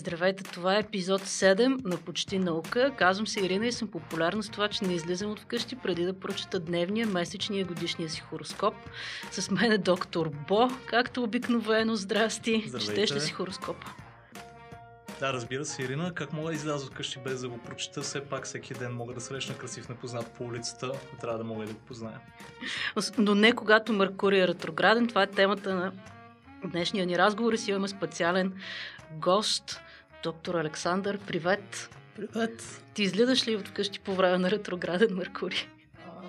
Здравейте, това е епизод 7 на Почти наука. Казвам се Ирина и съм популярна с това, че не излизам от вкъщи преди да прочета дневния, месечния, годишния си хороскоп. С мен е доктор Бо, както обикновено. Здрасти. Здравейте. Четеш ли си хороскопа? Да, разбира се, Ирина. Как мога да изляза от къщи без да го прочета? Все пак всеки ден мога да срещна красив непознат по улицата. Трябва да мога и да го позная. Но не когато Меркурий е ретрограден. Това е темата на днешния ни разговор и си имаме специален гост, доктор Александър. Привет! Привет! Ти излизаш ли от вкъщи по време на ретрограден Меркурий?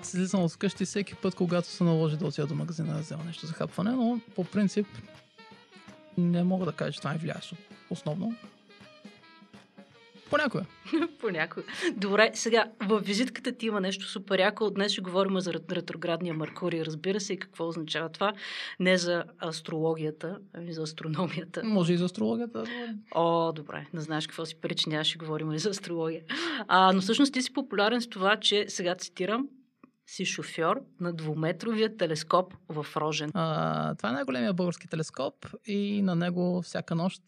Аз излизам от вкъщи всеки път, когато се наложи да отида до магазина да взема нещо за хапване, но по принцип не мога да кажа, че това ми влияе основно. Понякога. Понякога. Добре, сега в визитката ти има нещо супер яко. Днес ще говорим за ретроградния Меркурий. Разбира се и какво означава това. Не за астрологията, ами за астрономията. Може и за астрологията. О, добре. Не знаеш какво си пречи, ще говорим и за астрология. А, но всъщност ти си популярен с това, че сега цитирам, си шофьор на двуметровия телескоп в Рожен. А, това е най-големия български телескоп и на него всяка нощ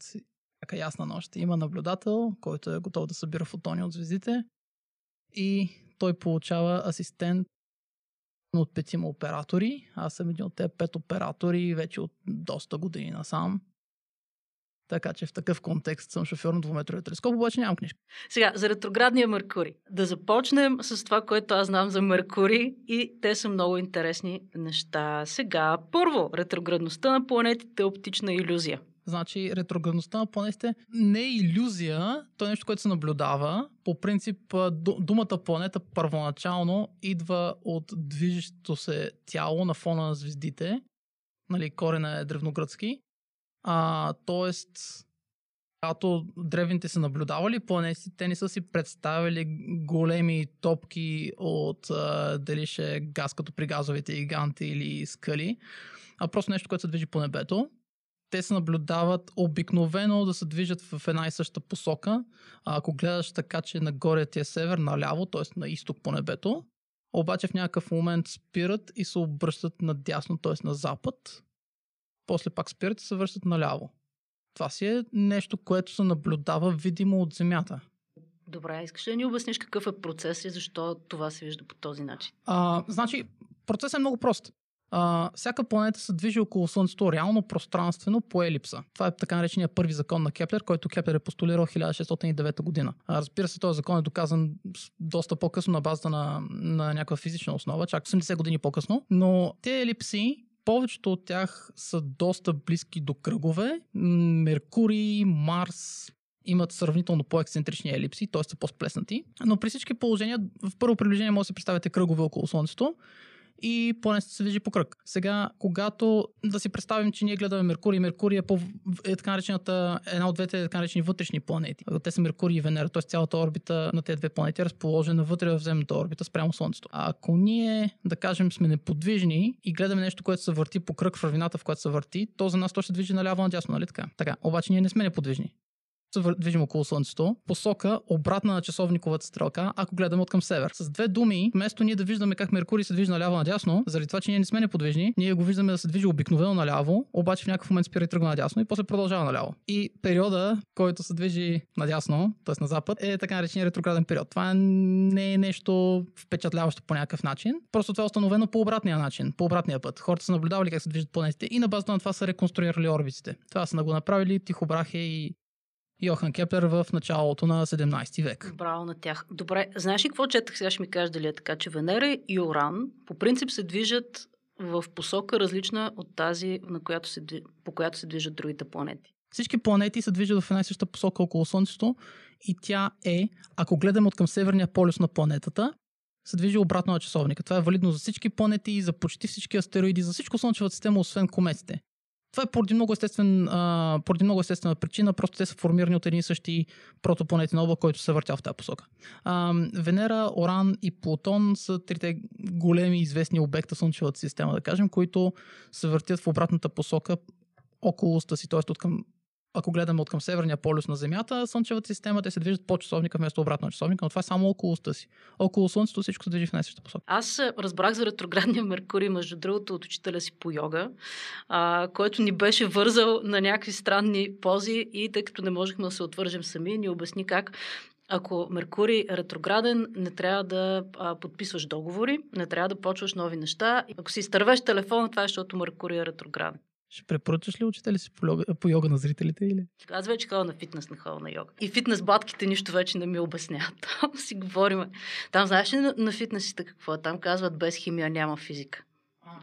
всяка ясна нощ има наблюдател, който е готов да събира фотони от звездите и той получава асистент от петима оператори. Аз съм един от тези пет оператори вече от доста години насам. Така че в такъв контекст съм шофьор на двуметровия телескоп, обаче нямам книжка. Сега, за ретроградния Меркурий. Да започнем с това, което аз знам за Меркурий и те са много интересни неща. Сега, първо, ретроградността на планетите е оптична иллюзия. Значи ретроградността на планетите не е иллюзия, то е нещо, което се наблюдава. По принцип, думата планета първоначално идва от движещо се тяло на фона на звездите. Нали, корена е древногръцки. А, тоест, когато древните са наблюдавали планети, те не са си представили големи топки от а, дали ще е газ като при газовите гиганти или скали, а просто нещо, което се движи по небето те се наблюдават обикновено да се движат в една и съща посока. А ако гледаш така, че нагоре ти е север, наляво, т.е. на изток по небето, обаче в някакъв момент спират и се обръщат надясно, т.е. на запад. После пак спират и се връщат наляво. Това си е нещо, което се наблюдава видимо от Земята. Добре, искаш ли да ни обясниш какъв е процес и защо това се вижда по този начин? А, значи, процесът е много прост а, всяка планета се движи около Слънцето реално пространствено по елипса. Това е така наречения първи закон на Кеплер, който Кеплер е постулирал 1609 година. А, разбира се, този закон е доказан доста по-късно на базата на, на някаква физична основа, чак 80 години по-късно. Но тези елипси повечето от тях са доста близки до кръгове. Меркурий, Марс, имат сравнително по-ексцентрични елипси, т.е. са по-сплеснати. Но при всички положения, в първо приближение може да си представите кръгове около Слънцето и планетата се движи по кръг. Сега, когато да си представим, че ние гледаме Меркурий, Меркурий е, по, е така наречената, една от двете така наречени вътрешни планети. Те са Меркурий и Венера, т.е. цялата орбита на тези две планети е разположена вътре в земната орбита спрямо Слънцето. А ако ние, да кажем, сме неподвижни и гледаме нещо, което се върти по кръг в равнината, в която се върти, то за нас то ще движи наляво надясно, нали така? Така, обаче ние не сме неподвижни движим около Слънцето, посока обратна на часовниковата стрелка, ако гледаме от към север. С две думи, вместо ние да виждаме как Меркурий се движи наляво надясно, заради това, че ние не сме неподвижни, ние го виждаме да се движи обикновено наляво, обаче в някакъв момент спира и тръгва надясно и после продължава наляво. И периода, който се движи надясно, т.е. на запад, е така наречения ретрограден период. Това не е нещо впечатляващо по някакъв начин. Просто това е установено по обратния начин, по обратния път. Хората са наблюдавали как се движат планетите и на базата на това са реконструирали орбитите. Това са го направили Тихо Брахе и Йохан Кеплер в началото на 17 век. Браво на тях. Добре, знаеш ли какво четах? Сега ще ми кажеш дали е така, че Венера и Оран по принцип се движат в посока различна от тази, на която се, по която се движат другите планети. Всички планети се движат в една и съща посока около Слънцето и тя е, ако гледаме от към северния полюс на планетата, се движи обратно на часовника. Това е валидно за всички планети, за почти всички астероиди, за всичко Слънчевата система, освен кометите. Това е поради много, естествен, а, поради много естествена причина, просто те са формирани от един и същи протопланетен облак, който се въртял в тази посока. А, Венера, Оран и Плутон са трите големи известни обекта в Слънчевата система, да кажем, които се въртят в обратната посока около оста си, т.е. от към ако гледаме от към северния полюс на Земята, Слънчевата система, те се движат по часовника вместо обратно на часовника, но това е само около си. Около Слънцето всичко се движи в най-същата посока. Аз разбрах за ретроградния Меркурий, между другото, от учителя си по йога, а, който ни беше вързал на някакви странни пози и тъй като не можехме да се отвържем сами, ни обясни как ако Меркурий е ретрограден, не трябва да а, подписваш договори, не трябва да почваш нови неща. Ако си изтървеш телефона, това е защото Меркурий е ретрограден. Ще препоръчаш ли учители си по йога, по йога на зрителите или? Аз вече ходя на фитнес, не ходя на йога. И фитнес батките нищо вече не ми обясняват. Там си говорим. Там знаеш ли на, на фитнесите какво е? Там казват без химия няма физика.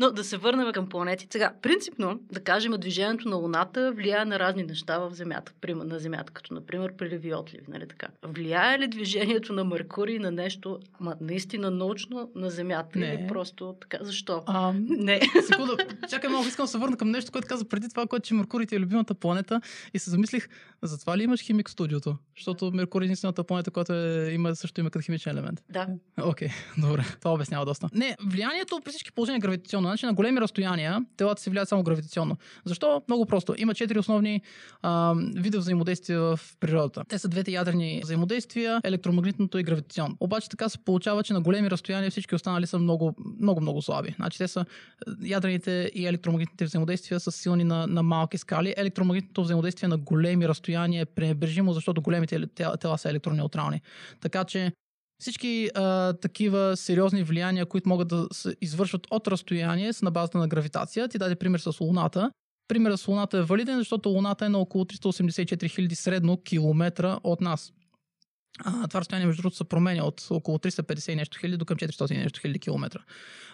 Но да се върнем към планети. Сега, принципно, да кажем, движението на Луната влияе на разни неща в Земята, на Земята, като например приливи и отливи, нали така? Влияе ли движението на Меркурий на нещо, ма, наистина научно на Земята Не. или просто така? Защо? А, Не. секунда, чакай малко, искам да се върна към нещо, което каза преди това, което че Меркурий ти е любимата планета и се замислих, затова ли имаш химик в студиото? Защото Меркурий е единствената планета, която е, има също има като химичен елемент. Да. Окей, добре. Това обяснява доста. Не, влиянието при всички положения е гравитационно. Значи на големи разстояния телата се влияят само гравитационно. Защо? Много просто. Има четири основни а, вида взаимодействия в природата. Те са двете ядрени взаимодействия, електромагнитното и гравитационно. Обаче така се получава, че на големи разстояния всички останали са много, много, много слаби. Значи те са ядрените и електромагнитните взаимодействия са силни на, на малки скали. Електромагнитното взаимодействие на големи разстояния е пренебрежимо, защото големите тела, тела са електронеутрални. Така че всички а, такива сериозни влияния, които могат да се извършват от разстояние, са на базата на гравитация. Ти даде пример с Луната. Примерът с Луната е валиден, защото Луната е на около 384 000 средно километра от нас. А, това разстояние, между другото, се променя от около 350 и нещо хиляди до към 400 и нещо хиляди километра.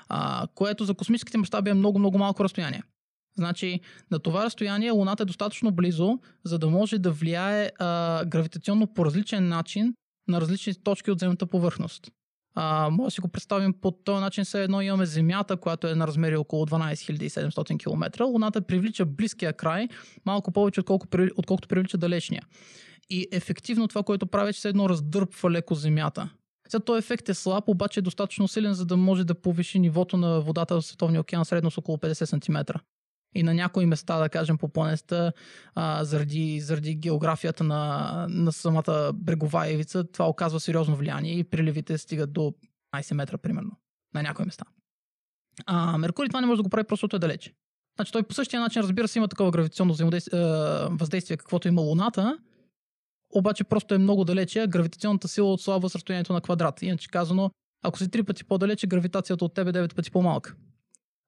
А, което за космическите мащаби е много, много малко разстояние. Значи, на това разстояние Луната е достатъчно близо, за да може да влияе а, гравитационно по различен начин на различни точки от земната повърхност. А, може да си го представим по този начин, все едно имаме Земята, която е на размери около 12 700 км. Луната привлича близкия край малко повече, отколко, отколкото привлича далечния. И ефективно това, което прави, че все едно раздърпва леко Земята. Сега този ефект е слаб, обаче е достатъчно силен, за да може да повиши нивото на водата в Световния океан средно с около 50 см. И на някои места, да кажем, по планетата, а, заради, заради географията на, на самата брегова ивица, това оказва сериозно влияние и приливите стигат до 15 метра, примерно, на някои места. А Меркурий това не може да го прави, просто е далече. Значи той по същия начин, разбира се, има такова гравитационно въздействие, каквото има Луната, обаче просто е много далече, гравитационната сила отслабва с разстоянието на квадрат. Иначе казано, ако си три пъти по-далече, гравитацията от тебе е 9 пъти по-малка.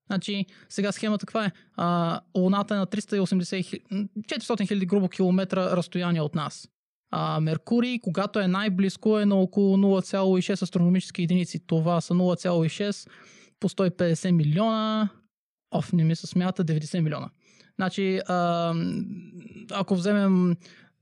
Значи, сега схемата каква е? А, Луната е на 380 400 хиляди грубо километра разстояние от нас. А, Меркурий, когато е най-близко, е на около 0,6 астрономически единици. Това са 0,6 по 150 милиона. Оф, не ми се смята, 90 милиона. Значи, а, ако вземем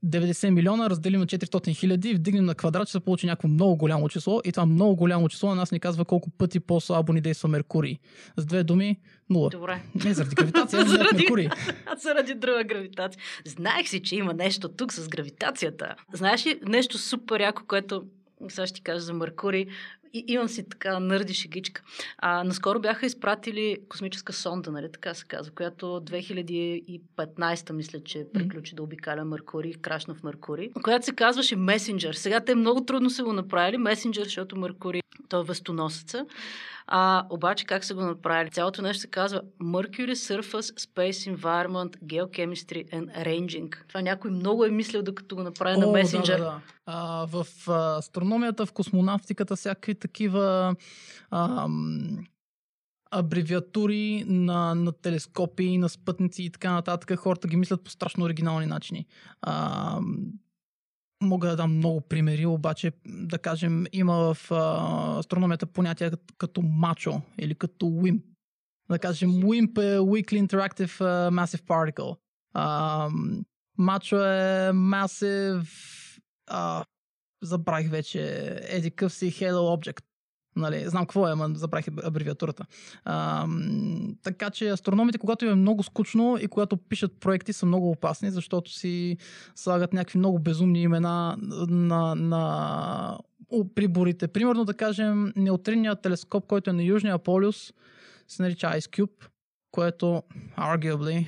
90 милиона, разделим на 400 хиляди, вдигнем на квадрат, ще се получи някакво много голямо число и това много голямо число на нас ни казва колко пъти по-слабо ни действа Меркурий. С две думи, нула. Добре. Не заради гравитация, а заради Меркурий. заради друга гравитация. Знаех си, че има нещо тук с гравитацията. Знаеш ли нещо супер яко, което сега ще ти кажа за Меркурий. И, имам си така нърди шегичка. А, наскоро бяха изпратили космическа сонда, нали така се казва, която 2015 мисля, че приключи да обикаля Меркурий, крашна в Меркурий, която се казваше Месенджер. Сега те много трудно са го направили. Месенджер, защото Меркурий той е вестоносеца. А, обаче как са го направили? Цялото нещо се казва Mercury Surface Space Environment Geochemistry and Ranging. Това някой много е мислил докато го направи О, на Messenger. Да, да, да. А, в а, астрономията, в космонавтиката, всякакви такива ам, абревиатури на, на телескопи, на спътници и така нататък, хората ги мислят по страшно оригинални начини. А, мога да дам много примери, обаче да кажем има в а, астрономията понятия като мачо или като WIMP. Да кажем WIMP е Weakly Interactive Massive Particle. А, мачо е Massive а, забравих вече еди къв си Halo Object. Нали, знам какво е, ама забравих абревиатурата. А, така че астрономите, когато им е много скучно и когато пишат проекти, са много опасни, защото си слагат някакви много безумни имена на, на приборите. Примерно да кажем, неутринният телескоп, който е на Южния полюс, се нарича Ice Cube, което arguably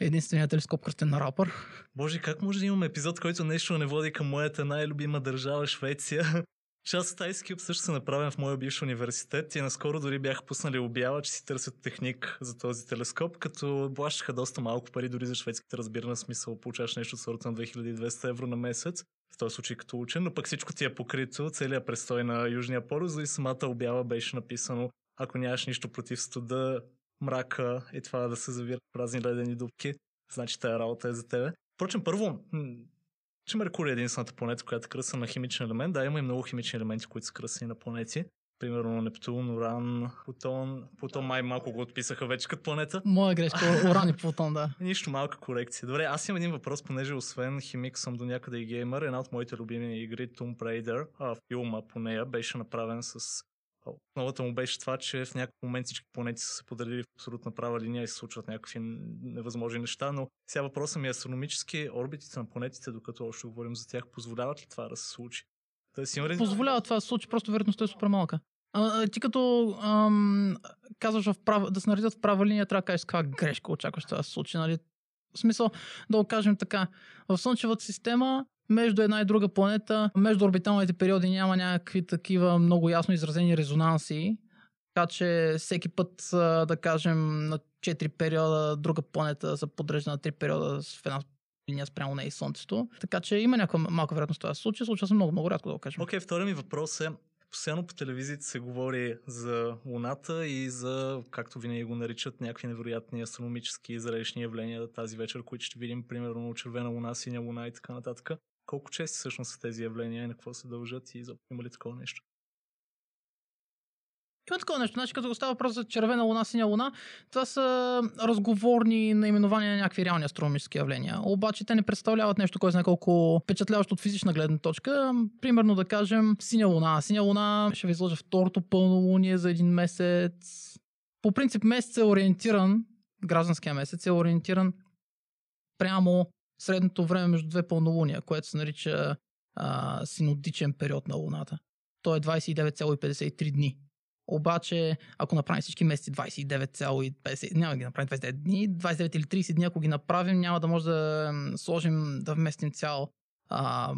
единственият телескоп кръстен на Рапър. Боже, как може да имаме епизод, който нещо не води към моята най-любима държава Швеция? Част от тази скюб също са направен в моя бивш университет и наскоро дори бяха пуснали обява, че си търсят техник за този телескоп, като плащаха доста малко пари дори за шведските разбиране смисъл. Получаваш нещо от сорта на 2200 евро на месец, в този случай като учен, но пък всичко ти е покрито, целият престой на Южния полюс и самата обява беше написано, ако нямаш нищо против студа, мрака и това да се завират празни ледени дубки, значи тая работа е за тебе. Впрочем, първо, че Меркурий е единствената планета, която е кръсна на химичен елемент. Да, има и много химични елементи, които са кръсени на планети. Примерно Нептун, Уран, Плутон. Плутон май малко го отписаха вече като планета. Моя грешка, Уран и Плутон, да. Нищо малка корекция. Добре, аз имам един въпрос, понеже освен химик съм до някъде и геймър. Една от моите любими игри, Tomb Raider, а филма по нея беше направен с Основата му беше това, че в някакъв момент всички планети са се подредили в абсолютна права линия и се случват някакви невъзможни неща, но сега въпросът ми е астрономически орбитите на планетите, докато още говорим за тях, позволяват ли това да се случи? Тоест, има ли... Позволява това да се случи, просто вероятността е супер малка. А, ти като ам, казваш в прав... да се наредят в права линия, трябва да кажеш каква грешка очакваш това да се случи. Нали? В смисъл, да го кажем така, в Слънчевата система между една и друга планета, между орбиталните периоди няма някакви такива много ясно изразени резонанси. Така че всеки път, да кажем, на 4 периода друга планета се подрежда на 3 периода в една линия спрямо нея и Слънцето. Така че има някаква малка вероятност това се случи. Случва се много, много рядко да го кажем. Окей, okay, втория ми въпрос е Постоянно по телевизията се говори за Луната и за, както винаги го наричат, някакви невероятни астрономически зрелищни явления тази вечер, които ще видим, примерно червена луна, синя луна и така нататък. Колко чести всъщност са тези явления и на какво се дължат и има ли такова нещо? Има такова нещо. Значи, като става въпрос за червена луна, синя луна, това са разговорни наименования на някакви реални астрономически явления. Обаче те не представляват нещо, кой знае колко впечатляващо от физична гледна точка. Примерно да кажем синя луна. Синя луна ще ви изложа второто пълнолуние за един месец. По принцип месец е ориентиран, гражданския месец е ориентиран прямо средното време между две пълнолуния, което се нарича а, синодичен период на Луната. То е 29,53 дни. Обаче, ако направим всички месеци 29,50, няма да ги направим 29 дни, 29 или 30 дни, ако ги направим, няма да може да сложим, да вместим цял а,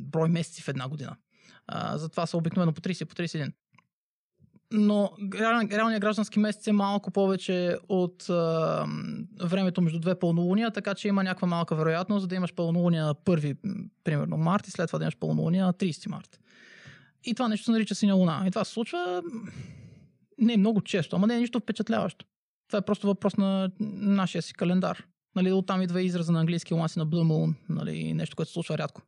брой месеци в една година. А, затова са обикновено по 30 по 31 но реалният граждански месец е малко повече от а, времето между две пълнолуния, така че има някаква малка вероятност да имаш пълнолуния на 1, примерно март и след това да имаш пълнолуния на 30 март. И това нещо се нарича синя луна. И това се случва не много често, ама не е нищо впечатляващо. Това е просто въпрос на нашия си календар. Нали, оттам идва израза на английски луна си на Blue Moon, нали, нещо, което се случва рядко.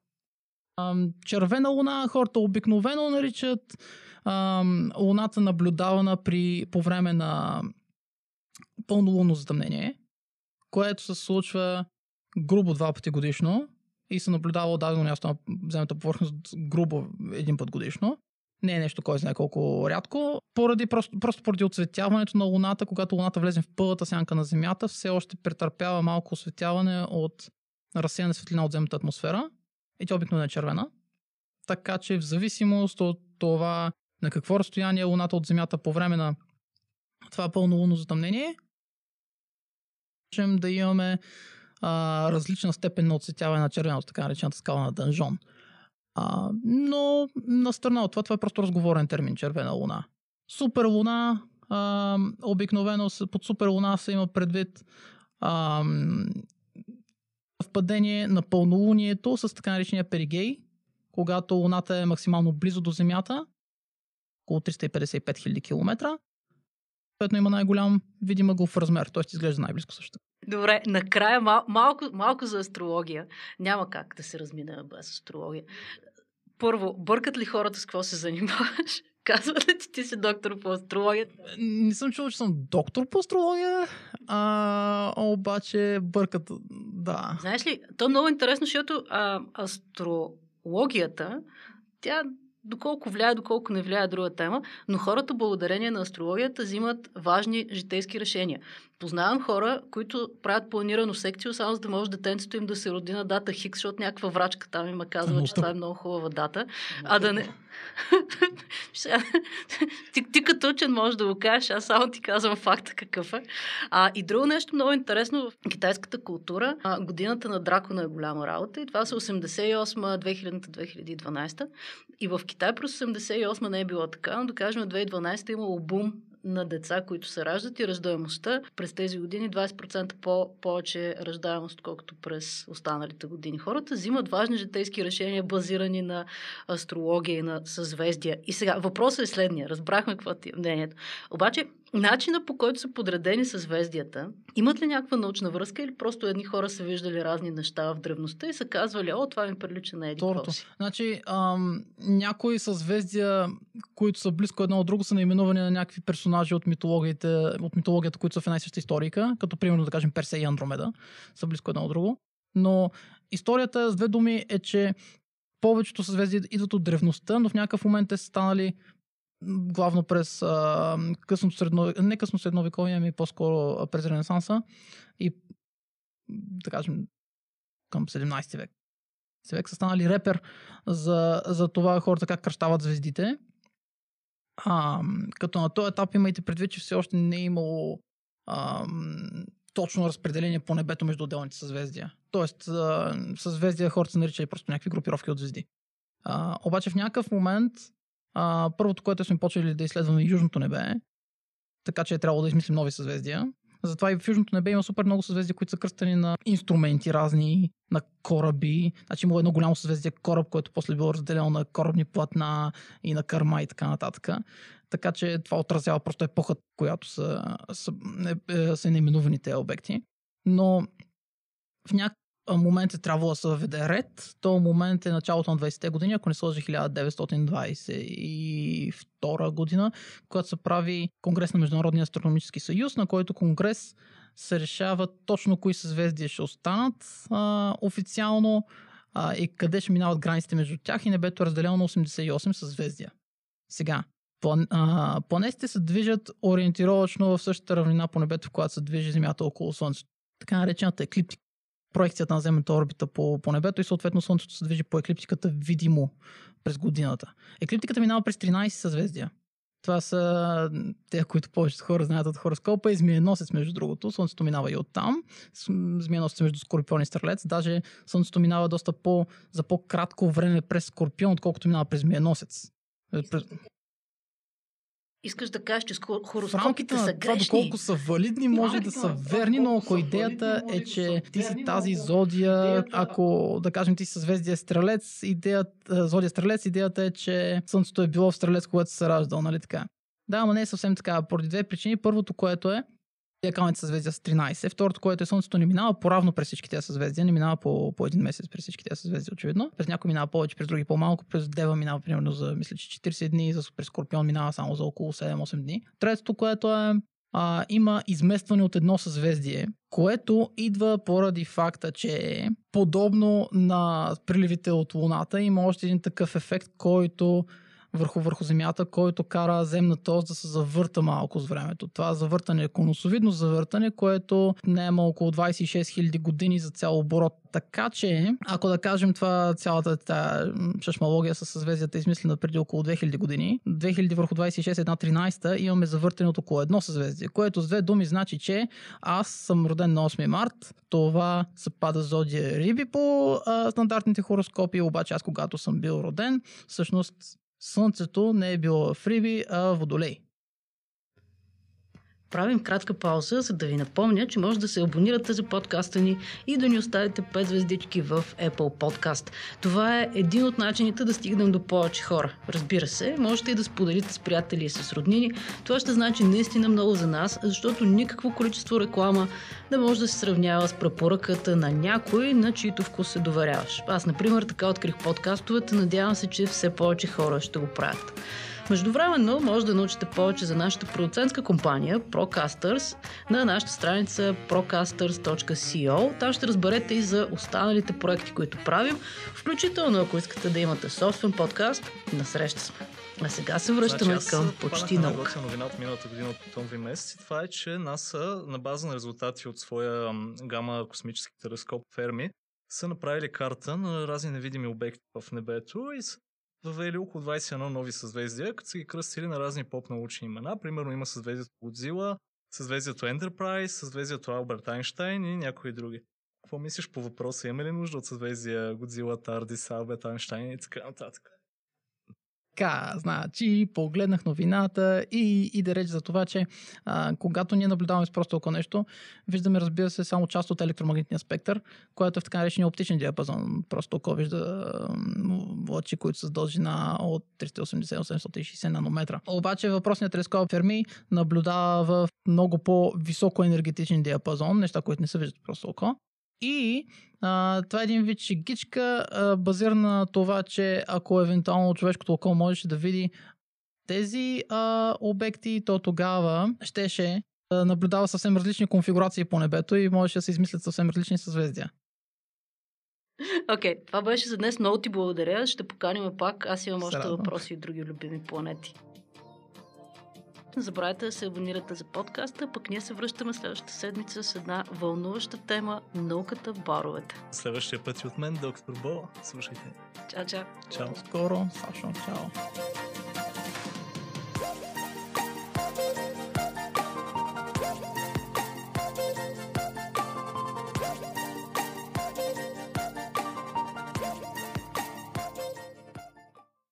Червена луна хората обикновено наричат а, Луната наблюдавана при, по време на пълнолунно затъмнение, което се случва грубо два пъти годишно и се наблюдава от дадено място на земната повърхност грубо един път годишно. Не е нещо, кой знае колко рядко. Поради, просто, просто поради отсветяването на Луната, когато Луната влезе в пълната сянка на Земята, все още претърпява малко осветяване от разсеяна светлина от земната атмосфера и тя обикновено е червена. Така че в зависимост от това на какво разстояние е Луната от Земята по време на това пълно лунно затъмнение, можем да имаме а, различна степен на отсветяване на червеното, така наречената скала на Дънжон. А, но на страна от това, това е просто разговорен термин червена луна. Супер луна, а, обикновено под супер луна се има предвид а, впадение на пълнолунието с така наречения перигей, когато луната е максимално близо до Земята около 355 000 км. Съответно има най-голям видим ъгъл размер, т.е. изглежда най-близко също. Добре, накрая мал, малко, малко за астрология. Няма как да се размина без астрология. Първо, бъркат ли хората с какво се занимаваш? Казват ли ти, ти си доктор по астрология? Не съм чувал, че съм доктор по астрология, а, обаче бъркат, да. Знаеш ли, то е много интересно, защото а, астрологията, тя доколко влияе, доколко не влияе друга тема, но хората благодарение на астрологията взимат важни житейски решения. Познавам хора, които правят планирано секцио, само за да може детенцето им да се роди на дата Хикс, защото някаква врачка там има казва, че това е много хубава дата. А да не... ти, ти като учен можеш да го кажеш, аз само ти казвам факта какъв е. А, и друго нещо много интересно в китайската култура, а, годината на дракона е голяма работа и това са 88-2000-2012. И в Китай през 88 не е било така, но да кажем 2012 е имало бум на деца, които се раждат и раждаемостта през тези години 20% по- повече раждаемост, колкото през останалите години. Хората взимат важни житейски решения, базирани на астрология и на съзвездия. И сега, въпросът е следния. Разбрахме какво ти е мнението. Обаче, начина по който са подредени съзвездията, имат ли някаква научна връзка или просто едни хора са виждали разни неща в древността и са казвали, о, това ми прилича на еди Второто. Значи, ам, някои съзвездия, които са близко едно от друго, са наименувани на някакви персонажи от митологията, от митологията които са в една и съща историка, като примерно да кажем Персей и Андромеда, са близко едно от друго. Но историята с две думи е, че повечето съзвездия идват от древността, но в някакъв момент те са станали главно през а, късното средно, не късно средновековие, ами по-скоро през Ренесанса и да кажем към 17 век. век са станали репер за, за това хората как кръщават звездите. А, като на този етап имайте предвид, че все още не е имало а, точно разпределение по небето между отделните съзвездия. Тоест, а, съзвездия хората са наричали просто някакви групировки от звезди. А, обаче в някакъв момент а, първото, което сме почели да изследваме южното небе, така че е трябвало да измислим нови съзвездия. Затова и в Южното небе има супер много съзвездия, които са кръстени на инструменти разни, на кораби. Значи има едно голямо съзвездие кораб, което после било разделено на корабни платна и на кърма и така нататък. Така че това отразява просто епохата, която са, са, е, е, са наименувани обекти. Но в някакъв момент е трябвало да се въведе ред. То момент е началото на 20-те години, ако не сложи 1922 година, когато се прави Конгрес на Международния астрономически съюз, на който конгрес се решава точно кои съзвездия ще останат а, официално а, и къде ще минават границите между тях и небето е разделено на 88 съзвездия. Сега, планетите се движат ориентировачно в същата равнина по небето, в която се движи Земята около Слънцето. Така наречената еклиптика проекцията на земната орбита по, по небето и съответно Слънцето се движи по еклиптиката видимо през годината. Еклиптиката минава през 13 съзвездия. Това са те, които повечето хора знаят от хороскопа и Змиеносец, между другото. Слънцето минава и оттам. Змиеносец между Скорпион и Стрелец. Даже Слънцето минава доста по, за по-кратко време през Скорпион, отколкото минава през Змиеносец. Искаш да кажеш, че хороскопите са грешни. Това, доколко са валидни, може да са верни, но ако идеята е, че ти си тази зодия, ако да кажем ти си съзвездие Стрелец, идеята, зодия Стрелец, идеята е, че Слънцето е било в Стрелец, когато се раждал, нали така? Да, ама не е съвсем така. Поради две причини. Първото, което е, Диакалните съзвездия с 13. Второто, което е Слънцето не минава по-равно през всички тези съзвездия, не минава по, по един месец през всички тези съзвездия, очевидно. През някои минава повече, през други по-малко. През Дева минава примерно за, мисля, че 40 дни, за Супер Скорпион минава само за около 7-8 дни. Третото, което е а, има изместване от едно съзвездие, което идва поради факта, че подобно на приливите от Луната има още един такъв ефект, който върху, върху Земята, който кара земната ос да се завърта малко с времето. Това завъртане е конусовидно завъртане, което не е около 26 000 години за цял оборот. Така че, ако да кажем това, цялата тази шашмалогия с съзвездията е измислена преди около 2000 години, 2000 върху 26 една 13 имаме завъртане от около едно съзвездие, което с две думи значи, че аз съм роден на 8 март, това съпада зодия Риби по а, стандартните хороскопи, обаче аз когато съм бил роден, всъщност Слънцето не е било в Риби, а Водолей. Правим кратка пауза, за да ви напомня, че може да се абонирате за подкаста ни и да ни оставите 5 звездички в Apple Podcast. Това е един от начините да стигнем до повече хора. Разбира се, можете и да споделите с приятели и с роднини. Това ще значи наистина много за нас, защото никакво количество реклама не може да се сравнява с препоръката на някой, на чието вкус се доверяваш. Аз, например, така открих подкастовете. Надявам се, че все повече хора ще го правят. Междувременно може да научите повече за нашата продуцентска компания Procasters на нашата страница procasters.co. Там ще разберете и за останалите проекти, които правим, включително ако искате да имате собствен подкаст. На среща сме! А сега се връщаме значи, към почти наука. наука. новина от миналата година от октомври месец и това е, че НАСА на база на резултати от своя гама космически телескоп Ферми са направили карта на разни невидими обекти в небето и са въвели около 21 нови съзвездия, като са ги кръстили на разни поп-научни имена. Примерно има съзвездието Годзила, съзвездието Enterprise, съзвездието Алберт Айнштайн и някои други. Какво мислиш по въпроса? Има ли нужда от съзвездия Годзила, Тардис, Алберт Айнштайн и така нататък? Така, значи, погледнах новината и, и да реч за това, че а, когато ние наблюдаваме с просто око нещо, виждаме, разбира се, само част от електромагнитния спектър, което е в така наречения оптичен диапазон. Просто око вижда лъчи, които са с дължина от 380-860 нанометра. Обаче въпросният телескоп Ферми наблюдава в много по-високо енергетичен диапазон, неща, които не се виждат просто око. И а, това е един вид шегичка, а, базирана на това, че ако евентуално човешкото око можеше да види тези а, обекти, то тогава щеше да наблюдава съвсем различни конфигурации по небето и можеше да се измислят съвсем различни съзвездия. Окей, okay, това беше за днес. Много ти благодаря. Ще поканим пак. Аз имам още въпроси от други любими планети. Не забравяйте да се абонирате за подкаста, пък ние се връщаме следващата седмица с една вълнуваща тема науката в баровете. Следващия път и от мен, доктор Бо. Слушайте. Чао, чао! Чао. Скоро, Сашо, чао.